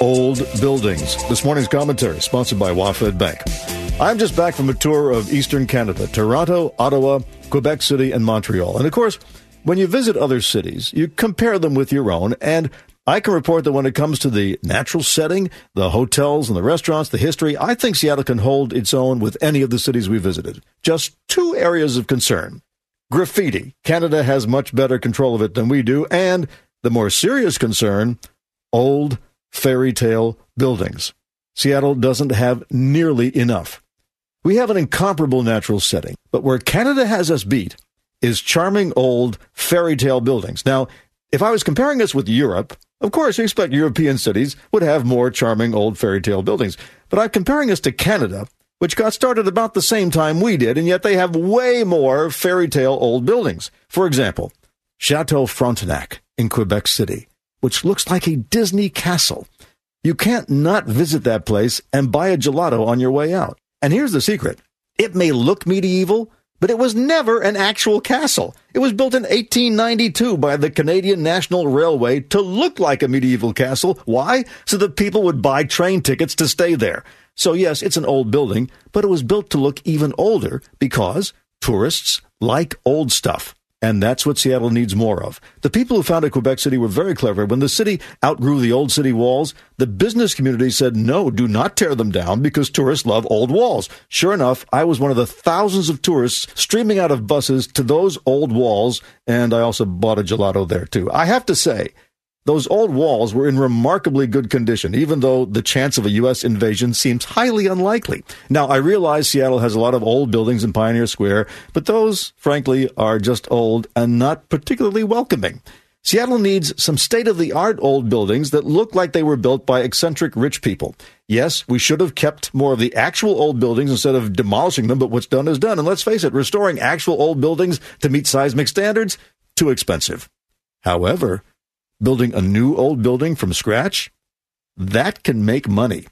Old buildings. This morning's commentary, sponsored by WaFd Bank. I'm just back from a tour of Eastern Canada Toronto, Ottawa, Quebec City, and Montreal. And of course, when you visit other cities, you compare them with your own, and I can report that when it comes to the natural setting, the hotels and the restaurants, the history, I think Seattle can hold its own with any of the cities we visited. Just two areas of concern. Graffiti. Canada has much better control of it than we do, and the more serious concern, old fairy tale buildings. Seattle doesn't have nearly enough. We have an incomparable natural setting, but where Canada has us beat is charming old fairy tale buildings. Now, if I was comparing us with Europe, of course, you expect European cities would have more charming old fairy tale buildings. But I'm comparing us to Canada, which got started about the same time we did, and yet they have way more fairy tale old buildings. For example, Chateau Frontenac in Quebec City, which looks like a Disney castle. You can't not visit that place and buy a gelato on your way out. And here's the secret. It may look medieval, but it was never an actual castle. It was built in 1892 by the Canadian National Railway to look like a medieval castle. Why? So that people would buy train tickets to stay there. So yes, it's an old building, but it was built to look even older because tourists like old stuff. And that's what Seattle needs more of. The people who founded Quebec City were very clever. When the city outgrew the old city walls, the business community said, no, do not tear them down because tourists love old walls. Sure enough, I was one of the thousands of tourists streaming out of buses to those old walls, and I also bought a gelato there too. I have to say, those old walls were in remarkably good condition, even though the chance of a U.S. invasion seems highly unlikely. Now, I realize Seattle has a lot of old buildings in Pioneer Square, but those, frankly, are just old and not particularly welcoming. Seattle needs some state of the art old buildings that look like they were built by eccentric rich people. Yes, we should have kept more of the actual old buildings instead of demolishing them, but what's done is done. And let's face it, restoring actual old buildings to meet seismic standards, too expensive. However, building a new old building from scratch, that can make money.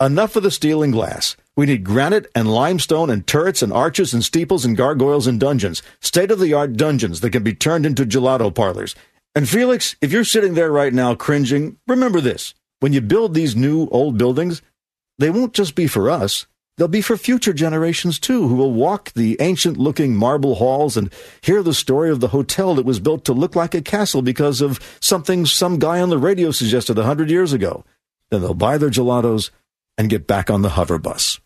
Enough of the steel and glass. We need granite and limestone and turrets and arches and steeples and gargoyles and dungeons. State of the art dungeons that can be turned into gelato parlors. And Felix, if you're sitting there right now cringing, remember this. When you build these new old buildings, they won't just be for us. They'll be for future generations too, who will walk the ancient looking marble halls and hear the story of the hotel that was built to look like a castle because of something some guy on the radio suggested a hundred years ago. Then they'll buy their gelatos and get back on the hover bus.